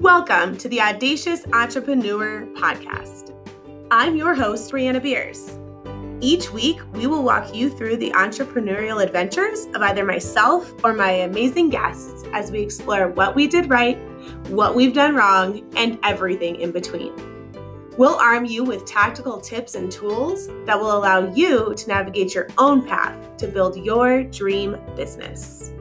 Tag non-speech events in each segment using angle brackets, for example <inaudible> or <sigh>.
Welcome to the Audacious Entrepreneur Podcast. I'm your host, Brianna Beers. Each week, we will walk you through the entrepreneurial adventures of either myself or my amazing guests as we explore what we did right, what we've done wrong, and everything in between. We'll arm you with tactical tips and tools that will allow you to navigate your own path to build your dream business.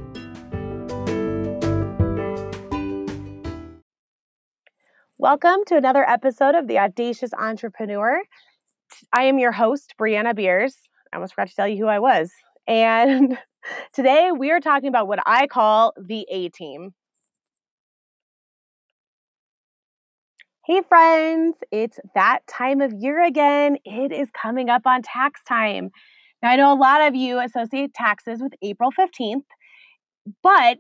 Welcome to another episode of The Audacious Entrepreneur. I am your host, Brianna Beers. I almost forgot to tell you who I was. And <laughs> today we are talking about what I call the A team. Hey, friends, it's that time of year again. It is coming up on tax time. Now, I know a lot of you associate taxes with April 15th, but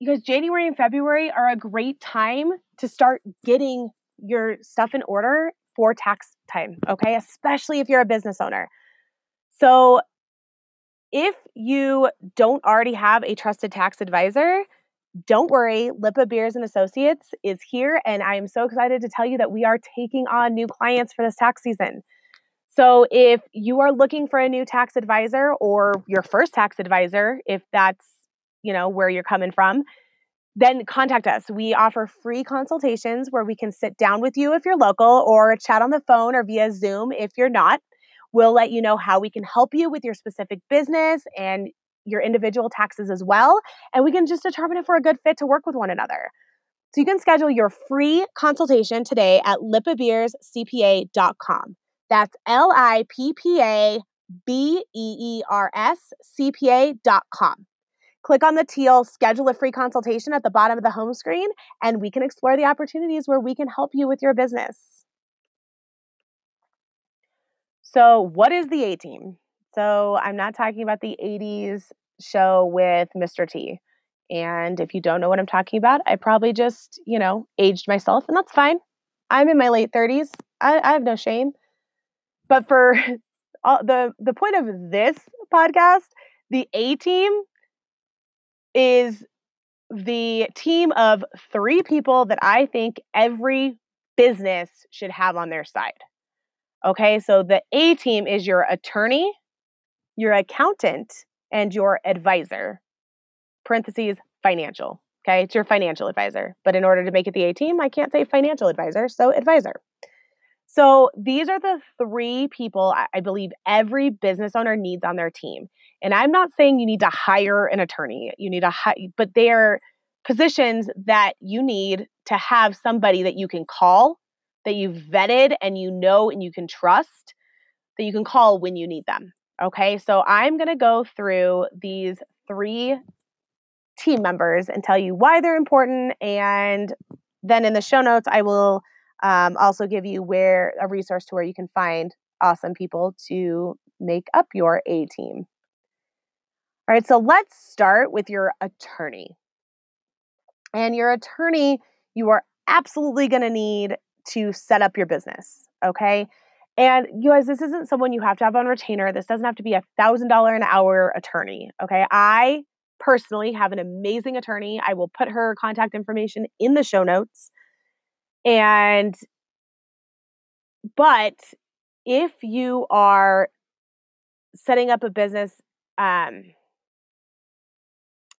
because January and February are a great time to start getting your stuff in order for tax time, okay? Especially if you're a business owner. So, if you don't already have a trusted tax advisor, don't worry, Lippa Beers and Associates is here and I am so excited to tell you that we are taking on new clients for this tax season. So, if you are looking for a new tax advisor or your first tax advisor, if that's, you know, where you're coming from, then contact us. We offer free consultations where we can sit down with you if you're local or chat on the phone or via Zoom if you're not. We'll let you know how we can help you with your specific business and your individual taxes as well. And we can just determine if we're a good fit to work with one another. So you can schedule your free consultation today at lippabeerscpa.com. That's L I P P A B E E R S C P A.com. Click on the teal schedule a free consultation at the bottom of the home screen, and we can explore the opportunities where we can help you with your business. So, what is the A team? So, I'm not talking about the 80s show with Mr. T. And if you don't know what I'm talking about, I probably just, you know, aged myself, and that's fine. I'm in my late 30s. I, I have no shame. But for <laughs> all, the the point of this podcast, the A team is the team of three people that I think every business should have on their side. Okay, so the A team is your attorney, your accountant, and your advisor. Parentheses, financial. Okay, it's your financial advisor. But in order to make it the A team, I can't say financial advisor, so advisor. So these are the three people I believe every business owner needs on their team. And I'm not saying you need to hire an attorney, you need to hire, but they're positions that you need to have somebody that you can call, that you've vetted and you know and you can trust, that you can call when you need them. Okay, so I'm going to go through these three team members and tell you why they're important. And then in the show notes, I will um, also give you where a resource to where you can find awesome people to make up your A team. All right, so let's start with your attorney. And your attorney, you are absolutely going to need to set up your business, okay? And you guys, this isn't someone you have to have on retainer. This doesn't have to be a thousand dollar an hour attorney, okay? I personally have an amazing attorney. I will put her contact information in the show notes. And, but if you are setting up a business, um,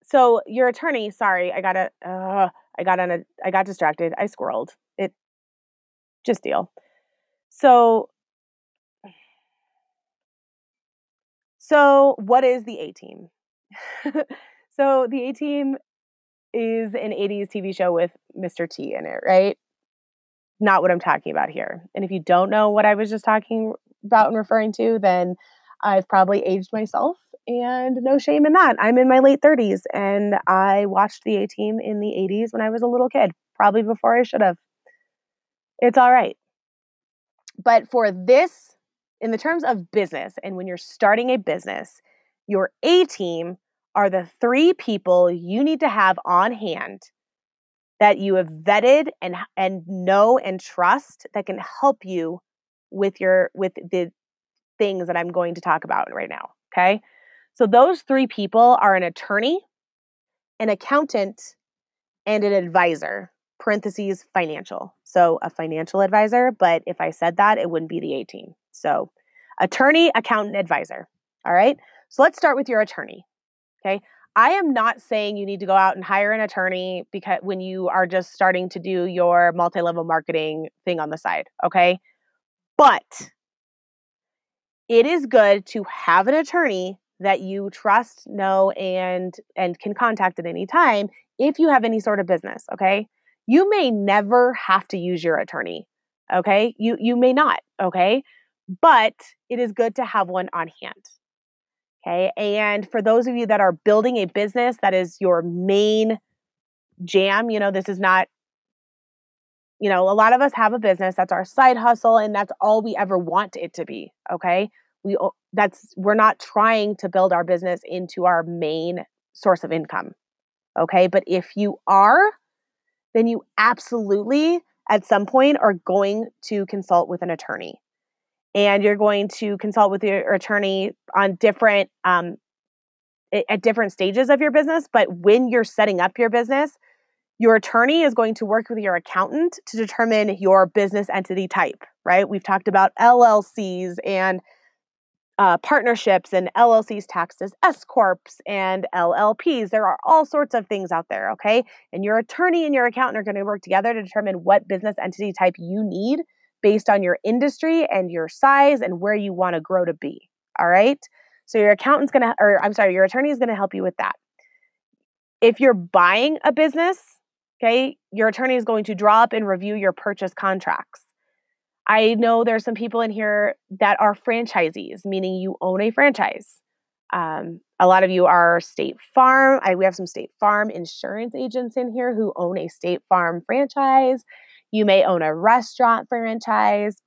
so your attorney, sorry, I got a, uh, I got on a, I got distracted. I squirreled. It just deal. So, so what is the A team? <laughs> so the A team is an 80s TV show with Mr. T in it, right? Not what I'm talking about here. And if you don't know what I was just talking about and referring to, then I've probably aged myself and no shame in that. I'm in my late 30s and I watched the A Team in the 80s when I was a little kid, probably before I should have. It's all right. But for this, in the terms of business, and when you're starting a business, your A team are the three people you need to have on hand that you have vetted and and know and trust that can help you with your with the things that I'm going to talk about right now, okay? So those three people are an attorney, an accountant, and an advisor. parentheses financial. So a financial advisor, but if I said that, it wouldn't be the A team. So attorney, accountant, advisor. All right. So let's start with your attorney. Okay. I am not saying you need to go out and hire an attorney because when you are just starting to do your multi-level marketing thing on the side, okay? But it is good to have an attorney that you trust, know and and can contact at any time if you have any sort of business, okay? You may never have to use your attorney. Okay? You you may not, okay? But it is good to have one on hand. Okay. And for those of you that are building a business that is your main jam, you know, this is not, you know, a lot of us have a business that's our side hustle and that's all we ever want it to be. Okay. We, that's, we're not trying to build our business into our main source of income. Okay. But if you are, then you absolutely at some point are going to consult with an attorney and you're going to consult with your attorney on different um, at different stages of your business but when you're setting up your business your attorney is going to work with your accountant to determine your business entity type right? We've talked about llcs and uh, partnerships and llcs taxed as s corps and llps there are all sorts of things out there okay? And your attorney and your accountant are going to work together to determine what business entity type you need based on your industry and your size and where you want to grow to be. All right. So your accountant's going to, or I'm sorry, your attorney is going to help you with that. If you're buying a business, okay, your attorney is going to draw up and review your purchase contracts. I know there's some people in here that are franchisees, meaning you own a franchise. Um, a lot of you are State Farm. I, we have some State Farm insurance agents in here who own a State Farm franchise. You may own a restaurant franchise,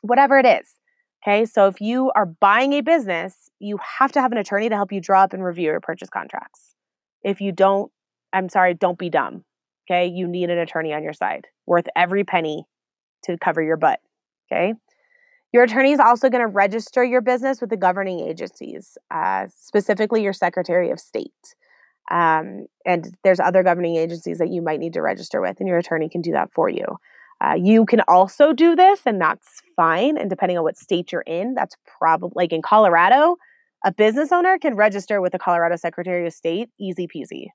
whatever it is. Okay, so if you are buying a business, you have to have an attorney to help you draw up and review your purchase contracts. If you don't, I'm sorry, don't be dumb. Okay, you need an attorney on your side, worth every penny to cover your butt. Okay, your attorney is also going to register your business with the governing agencies, uh, specifically your Secretary of State. Um, and there's other governing agencies that you might need to register with, and your attorney can do that for you. Uh, you can also do this, and that's fine. And depending on what state you're in, that's probably like in Colorado, a business owner can register with the Colorado Secretary of State, easy peasy,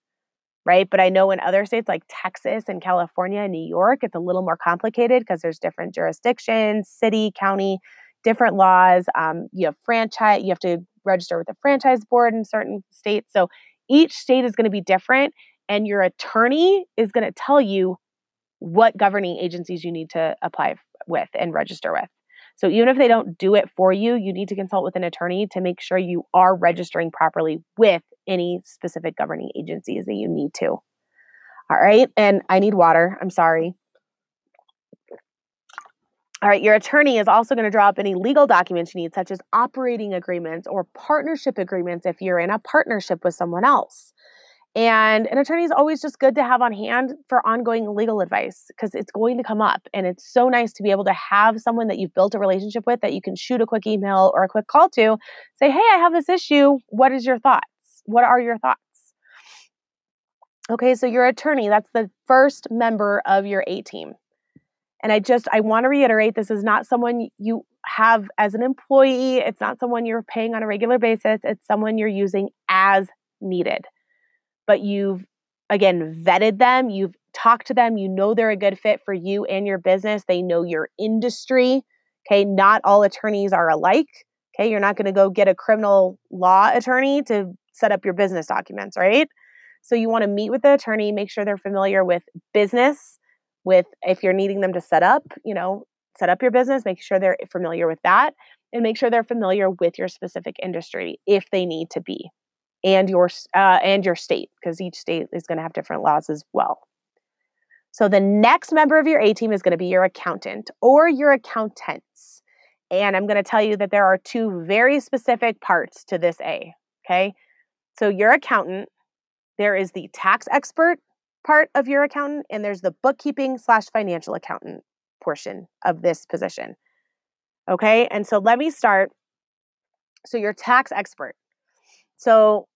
right? But I know in other states like Texas and California and New York, it's a little more complicated because there's different jurisdictions, city, county, different laws. Um, you have franchise, you have to register with the franchise board in certain states. So each state is going to be different, and your attorney is going to tell you what governing agencies you need to apply with and register with. So even if they don't do it for you, you need to consult with an attorney to make sure you are registering properly with any specific governing agencies that you need to. All right. And I need water. I'm sorry. All right, your attorney is also going to draw up any legal documents you need, such as operating agreements or partnership agreements if you're in a partnership with someone else. And an attorney is always just good to have on hand for ongoing legal advice because it's going to come up. And it's so nice to be able to have someone that you've built a relationship with that you can shoot a quick email or a quick call to say, Hey, I have this issue. What is your thoughts? What are your thoughts? Okay, so your attorney, that's the first member of your A team. And I just, I want to reiterate this is not someone you have as an employee. It's not someone you're paying on a regular basis. It's someone you're using as needed. But you've, again, vetted them, you've talked to them, you know they're a good fit for you and your business. They know your industry. Okay. Not all attorneys are alike. Okay. You're not going to go get a criminal law attorney to set up your business documents, right? So you want to meet with the attorney, make sure they're familiar with business with if you're needing them to set up, you know, set up your business, make sure they're familiar with that and make sure they're familiar with your specific industry if they need to be and your uh, and your state because each state is going to have different laws as well. So the next member of your A team is going to be your accountant or your accountants. And I'm going to tell you that there are two very specific parts to this A, okay? So your accountant, there is the tax expert part of your accountant, and there's the bookkeeping slash financial accountant portion of this position. Okay, and so let me start. So, your tax expert. So,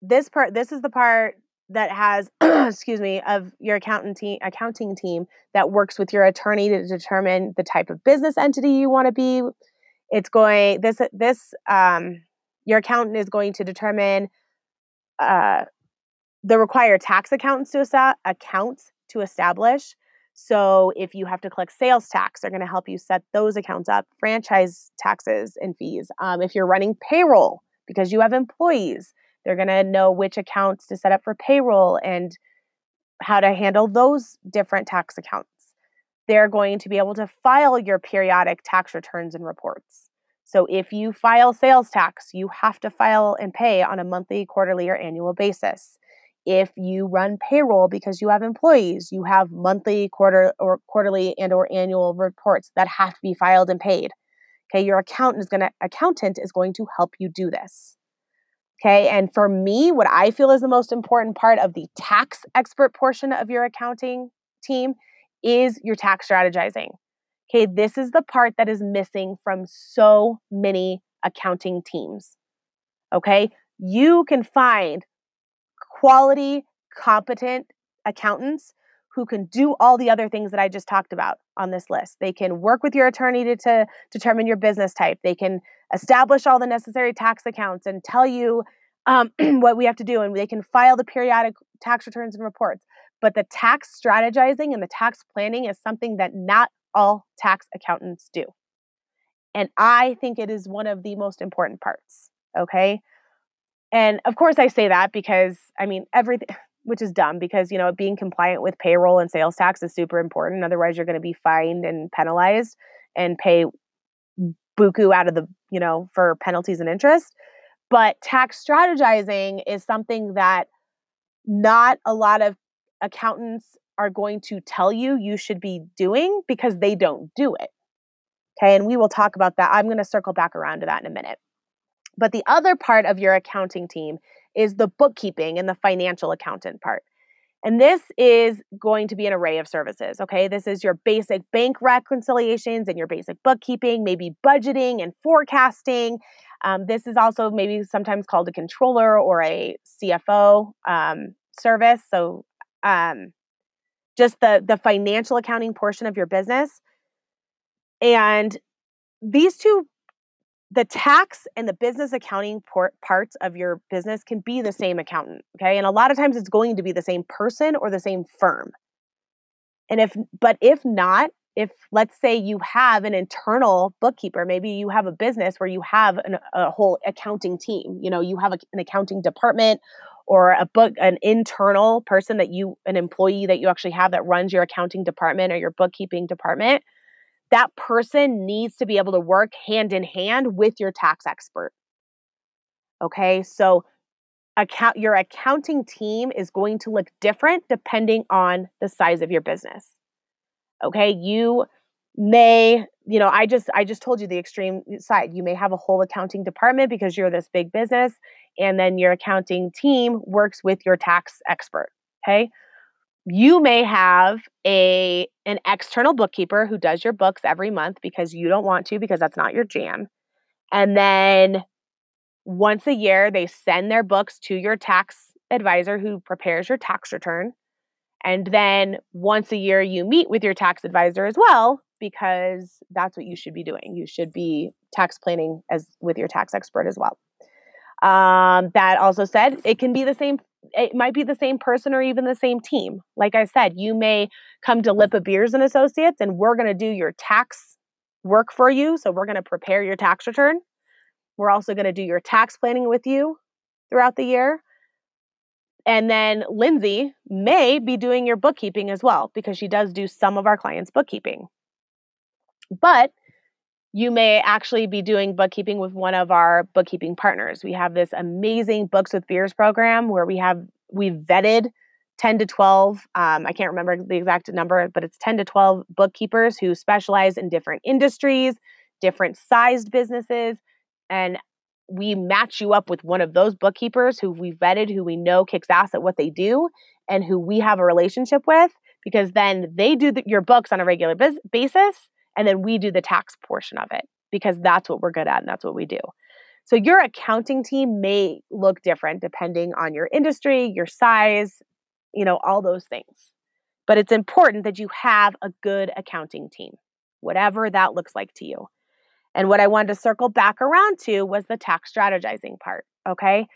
this part, this is the part that has <clears throat> excuse me of your accountant team accounting team that works with your attorney to determine the type of business entity you want to be it's going this this um, your accountant is going to determine uh, the required tax accountants to accounts to establish so if you have to collect sales tax they're going to help you set those accounts up franchise taxes and fees um, if you're running payroll because you have employees they're going to know which accounts to set up for payroll and how to handle those different tax accounts. They're going to be able to file your periodic tax returns and reports. So if you file sales tax, you have to file and pay on a monthly, quarterly, or annual basis. If you run payroll because you have employees, you have monthly, quarter or quarterly and or annual reports that have to be filed and paid. Okay, your accountant is going to accountant is going to help you do this. Okay. And for me, what I feel is the most important part of the tax expert portion of your accounting team is your tax strategizing. Okay. This is the part that is missing from so many accounting teams. Okay. You can find quality, competent accountants who can do all the other things that I just talked about on this list. They can work with your attorney to, to determine your business type. They can establish all the necessary tax accounts and tell you um, <clears throat> what we have to do. And they can file the periodic tax returns and reports. But the tax strategizing and the tax planning is something that not all tax accountants do. And I think it is one of the most important parts. Okay. And of course, I say that because I mean, everything <sighs> which is dumb because you know being compliant with payroll and sales tax is super important. Otherwise you're going to be fined and penalized and pay buku out of the you know for penalties and interest. But tax strategizing is something that not a lot of accountants are going to tell you you should be doing because they don't do it. Okay and we will talk about that. I'm going to circle back around to that in a minute but the other part of your accounting team is the bookkeeping and the financial accountant part. And this is going to be an array of services. Okay. This is your basic bank reconciliations and your basic bookkeeping, maybe budgeting and forecasting. Um, this is also maybe sometimes called a controller or a CFO um, service. So, um, just the the financial accounting portion of your business. And these two the tax and the business accounting parts of your business can be the same accountant okay? And a lot of times it's going to be the same person or the same firm. And if but if not if let's say you have an internal bookkeeper maybe you have a business where you have an, a whole accounting team you know you have a, an accounting department or a book an internal person that you an employee that you actually have that runs your accounting department or your bookkeeping department that person needs to be able to work hand in hand with your tax expert. Okay, so account your accounting team is going to look different depending on the size of your business. Okay, you may, you know, I just I just told you the extreme side. You may have a whole accounting department because you're this big business and then your accounting team works with your tax expert. Okay? You may have a an external bookkeeper who does your books every month because you don't want to because that's not your jam. And then once a year they send their books to your tax advisor who prepares your tax return. And then once a year you meet with your tax advisor as well because that's what you should be doing. You should be tax planning as with your tax expert as well. Um, that also said, it can be the same it might be the same person or even the same team. Like I said, you may come to Lippa Beers and Associates and we're going to do your tax work for you. So we're going to prepare your tax return. We're also going to do your tax planning with you throughout the year. And then Lindsay may be doing your bookkeeping as well because she does do some of our clients' bookkeeping. But you may actually be doing bookkeeping with one of our bookkeeping partners. We have this amazing Books with Beers program where we have we've vetted 10 to 12 um, i can't remember the exact number but it's 10 to 12 bookkeepers who specialize in different industries different sized businesses and we match you up with one of those bookkeepers who we vetted who we know kicks ass at what they do and who we have a relationship with because then they do the, your books on a regular biz- basis and then we do the tax portion of it because that's what we're good at and that's what we do. So your accounting team may look different depending on your industry, your size, you know, all those things. But it's important that you have a good accounting team, whatever that looks like to you. And what I wanted to circle back around to was the tax strategizing part. Okay.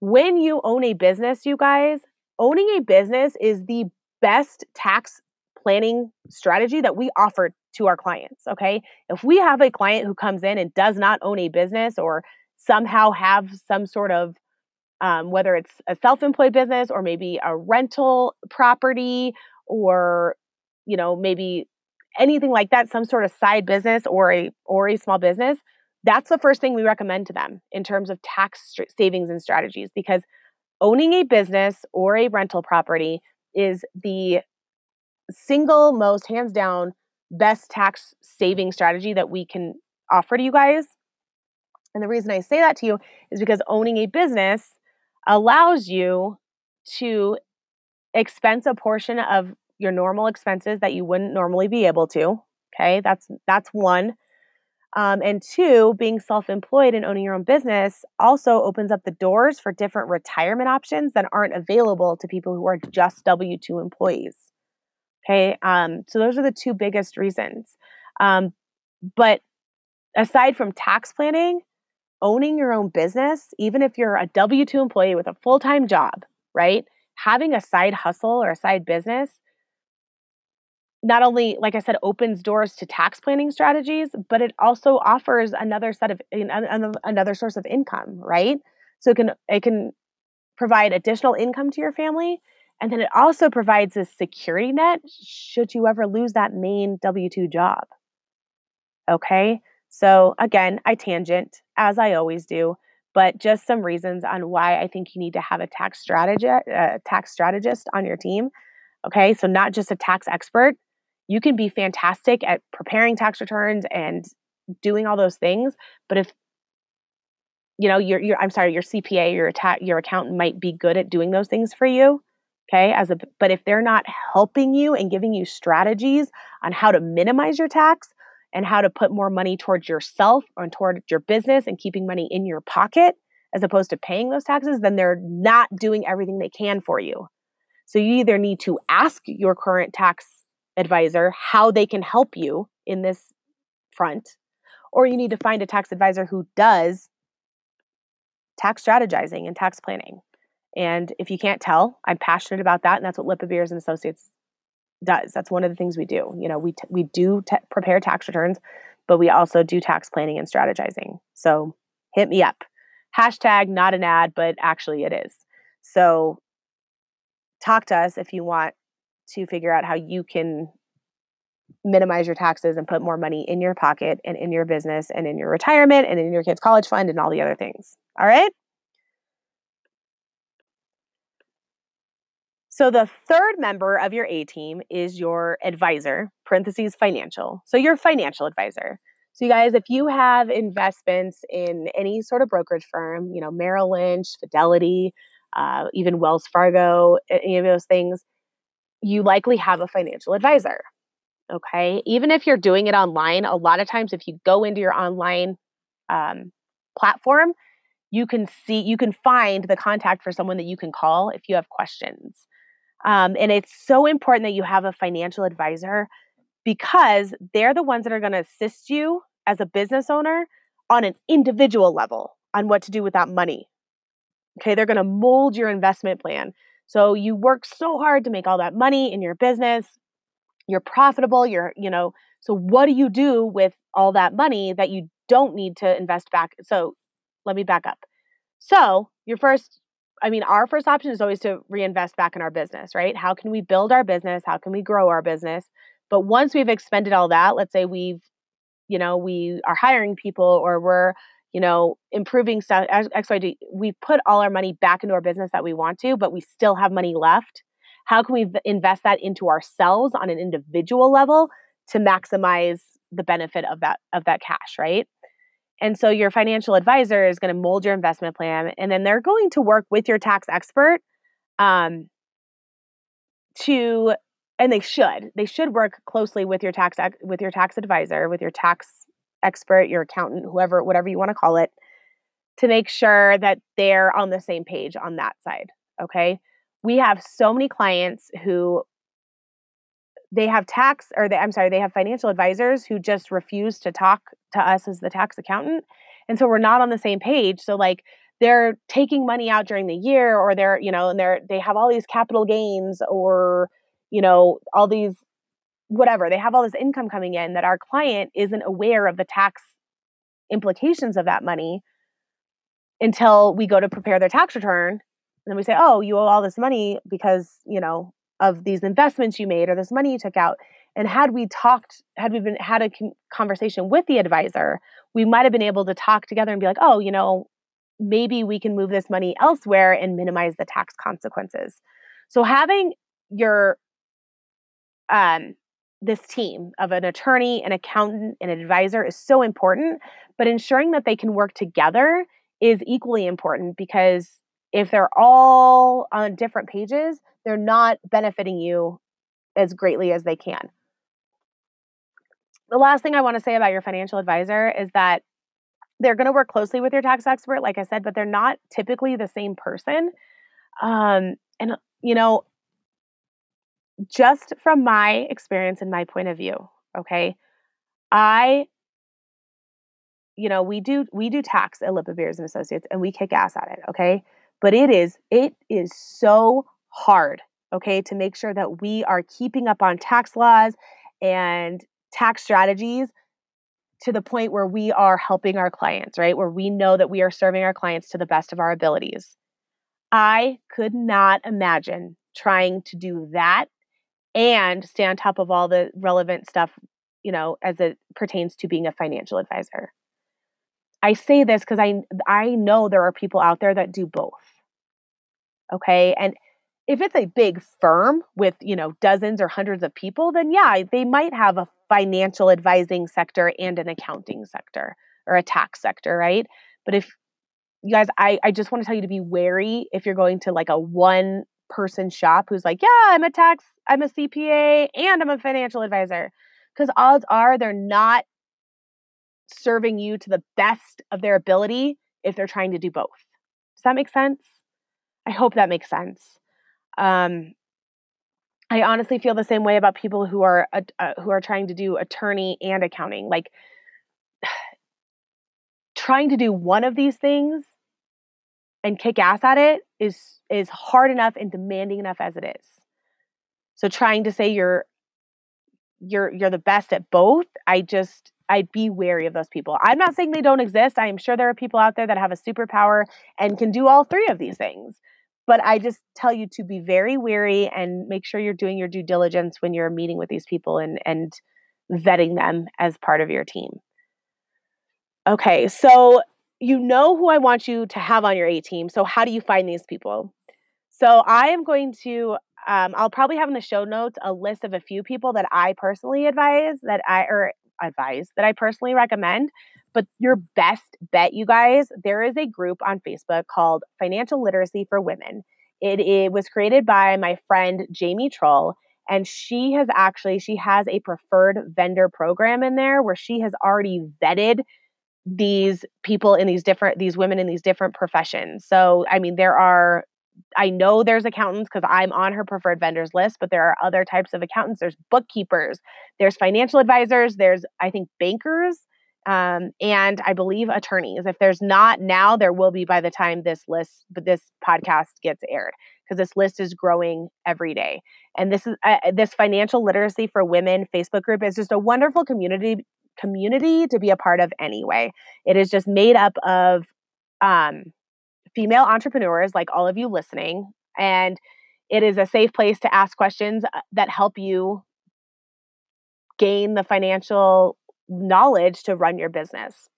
When you own a business, you guys, owning a business is the best tax planning strategy that we offer to our clients. Okay. If we have a client who comes in and does not own a business or somehow have some sort of um, whether it's a self-employed business or maybe a rental property or you know maybe anything like that some sort of side business or a or a small business that's the first thing we recommend to them in terms of tax st- savings and strategies because owning a business or a rental property is the single most hands down best tax saving strategy that we can offer to you guys and the reason I say that to you is because owning a business allows you to expense a portion of your normal expenses that you wouldn't normally be able to. Okay, that's that's one. Um, and two, being self-employed and owning your own business also opens up the doors for different retirement options that aren't available to people who are just W two employees. Okay, um, so those are the two biggest reasons. Um, but aside from tax planning, owning your own business, even if you're a W 2 employee with a full time job, right? Having a side hustle or a side business not only, like I said, opens doors to tax planning strategies, but it also offers another set of another source of income, right? So it can it can provide additional income to your family, and then it also provides a security net should you ever lose that main W two job. Okay, so again, I tangent as I always do, but just some reasons on why I think you need to have a tax strategist, uh, tax strategist on your team. Okay, so not just a tax expert. You can be fantastic at preparing tax returns and doing all those things, but if you know your your I'm sorry, your CPA, your ta- your accountant might be good at doing those things for you. Okay, as a but if they're not helping you and giving you strategies on how to minimize your tax, and how to put more money towards yourself or toward your business and keeping money in your pocket as opposed to paying those taxes, then they're not doing everything they can for you. So you either need to ask your current tax advisor how they can help you in this front, or you need to find a tax advisor who does tax strategizing and tax planning. And if you can't tell, I'm passionate about that, and that's what Lippa Beers and Associates does. That's one of the things we do. You know, we t- we do t- prepare tax returns, but we also do tax planning and strategizing. So hit me up. Hashtag not an ad, but actually it is. So talk to us if you want to figure out how you can minimize your taxes and put more money in your pocket and in your business and in your retirement and in your kids' college fund and all the other things. All right? So the third member of your A team is your advisor, parentheses financial. So your financial advisor. So you guys, if you have investments in any sort of brokerage firm, you know, Merrill Lynch, Fidelity, uh, even Wells Fargo, any of those things, you likely have a financial advisor. Okay. Even if you're doing it online, a lot of times if you go into your online um, platform, you can see, you can find the contact for someone that you can call if you have questions. Um, and it's so important that you have a financial advisor because they're the ones that are going to assist you as a business owner on an individual level on what to do with that money. Okay, they're going to mold your investment plan. So you work so hard to make all that money in your business. You're profitable, you're, you know, so what do you do with all that money that you don't need to invest back? So let me back up. So, your first I mean, our first option is always to reinvest back in our business, right? How can we build our business? How can we grow our business? But once we've expended all that, let's say we've, you know, we are hiring people or we're, you know, improving stuff, XYZ, we put all our money back into our business that we want to, but we still have money left. How can we invest that into ourselves on an individual level to maximize the benefit of that of that cash, right? And so your financial advisor is going to mold your investment plan, and then they're going to work with your tax expert um, to, and they should, they should work closely with your tax with your tax advisor, with your tax expert, your accountant, whoever, whatever you want to call it, to make sure that they're on the same page on that side. Okay. We have so many clients who they have tax or they, I'm sorry, they have financial advisors who just refuse to talk to us as the tax accountant. And so we're not on the same page. So like they're taking money out during the year or they're, you know, and they're they have all these capital gains or, you know, all these whatever. They have all this income coming in that our client isn't aware of the tax implications of that money until we go to prepare their tax return. And then we say, oh, you owe all this money because, you know, of these investments you made or this money you took out. And had we talked, had we been had a conversation with the advisor, we might have been able to talk together and be like, oh, you know, maybe we can move this money elsewhere and minimize the tax consequences. So having your um this team of an attorney, an accountant, an advisor is so important, but ensuring that they can work together is equally important because if they're all on different pages, they're not benefiting you as greatly as they can. The last thing I want to say about your financial advisor is that they're going to work closely with your tax expert, like I said, but they're not typically the same person. Um, and, you know, just from my experience and my point of view, okay, I you know, we do we do tax at Lippa Beers and Associates and we kick ass at it, okay? But it is it is so hard, okay, to make sure that we are keeping up on tax laws and tax strategies to the point where we are helping our clients, right? Where we know that we are serving our clients to the best of our abilities. I could not imagine trying to do that and stay on top of all the relevant stuff, you know, as it pertains to being a financial advisor. I say this because I I know there are people out there that do both. Okay. And if it's a big firm with, you know, dozens or hundreds of people, then yeah, they might have a financial advising sector and an accounting sector or a tax sector, right? But if you guys, I, I just want to tell you to be wary if you're going to like a one person shop who's like, yeah, I'm a tax, I'm a CPA, and I'm a financial advisor. Because odds are they're not serving you to the best of their ability if they're trying to do both. Does that make sense? I hope that makes sense. Um, I honestly feel the same way about people who are uh, who are trying to do attorney and accounting. Like <sighs> trying to do one of these things and kick ass at it is is hard enough and demanding enough as it is. So trying to say you're you're you're the best at both, I just I'd be wary of those people. I'm not saying they don't exist. I am sure there are people out there that have a superpower and can do all three of these things. But I just tell you to be very wary and make sure you're doing your due diligence when you're meeting with these people and and vetting them as part of your team. Okay, so you know who I want you to have on your A team. So how do you find these people? So I am going to um, I'll probably have in the show notes a list of a few people that I personally advise that I or advise that I personally recommend. But your best bet, you guys, there is a group on Facebook called Financial Literacy for Women. It, it was created by my friend Jamie Troll, and she has actually she has a preferred vendor program in there where she has already vetted these people in these different these women in these different professions. So I mean there are I know there's accountants because I'm on her preferred vendors list, but there are other types of accountants. There's bookkeepers, there's financial advisors, there's, I think, bankers, um, and I believe attorneys. If there's not now, there will be by the time this list, this podcast gets aired because this list is growing every day. And this is uh, this financial literacy for women Facebook group is just a wonderful community community to be a part of anyway. It is just made up of um, female entrepreneurs like all of you listening. And it is a safe place to ask questions uh, that help you gain the financial knowledge to run your business.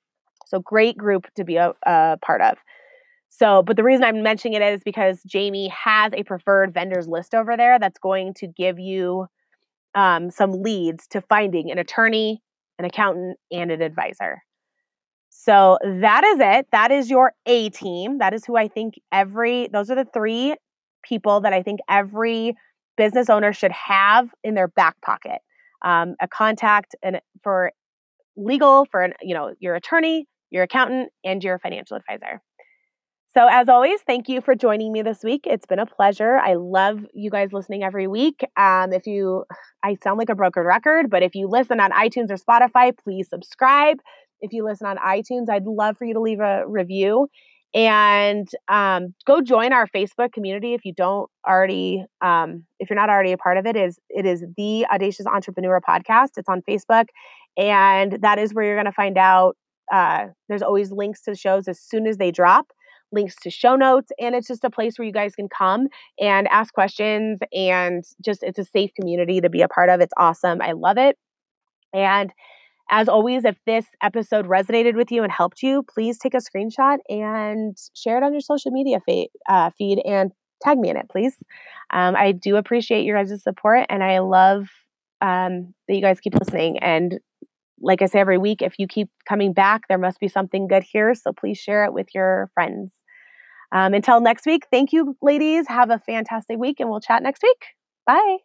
So, great group to be a, a part of. So, but the reason I'm mentioning it is because Jamie has a preferred vendors list over there that's going to give you um, some leads to finding an attorney, an accountant, and an advisor. So that is it. That is your A team. That is who I think every, those are the three people that I think every business owner should have in their back pocket. Um, a contact and for legal, for an, you know, your attorney, your accountant, and your financial advisor. So, as always, thank you for joining me this week. It's been a pleasure. I love you guys listening every week. Um, if you, <sighs> I sound like a broken record, but if you listen on iTunes or Spotify, please subscribe. If you listen on iTunes, I'd love for you to leave a review and um, go join our Facebook community if you don't already, um, if you're not already a part of it. Is it is the Audacious Entrepreneur Podcast? It's on Facebook, and that is where you're going to find out. Uh, there's always links to shows as soon as they drop links to show notes and it's just a place where you guys can come and ask questions and just it's a safe community to be a part of it's awesome i love it and as always if this episode resonated with you and helped you please take a screenshot and share it on your social media fa- uh, feed and tag me in it please um, i do appreciate your guys' support and i love um, that you guys keep listening and like I say every week, if you keep coming back, there must be something good here. So please share it with your friends. Um, until next week, thank you, ladies. Have a fantastic week, and we'll chat next week. Bye.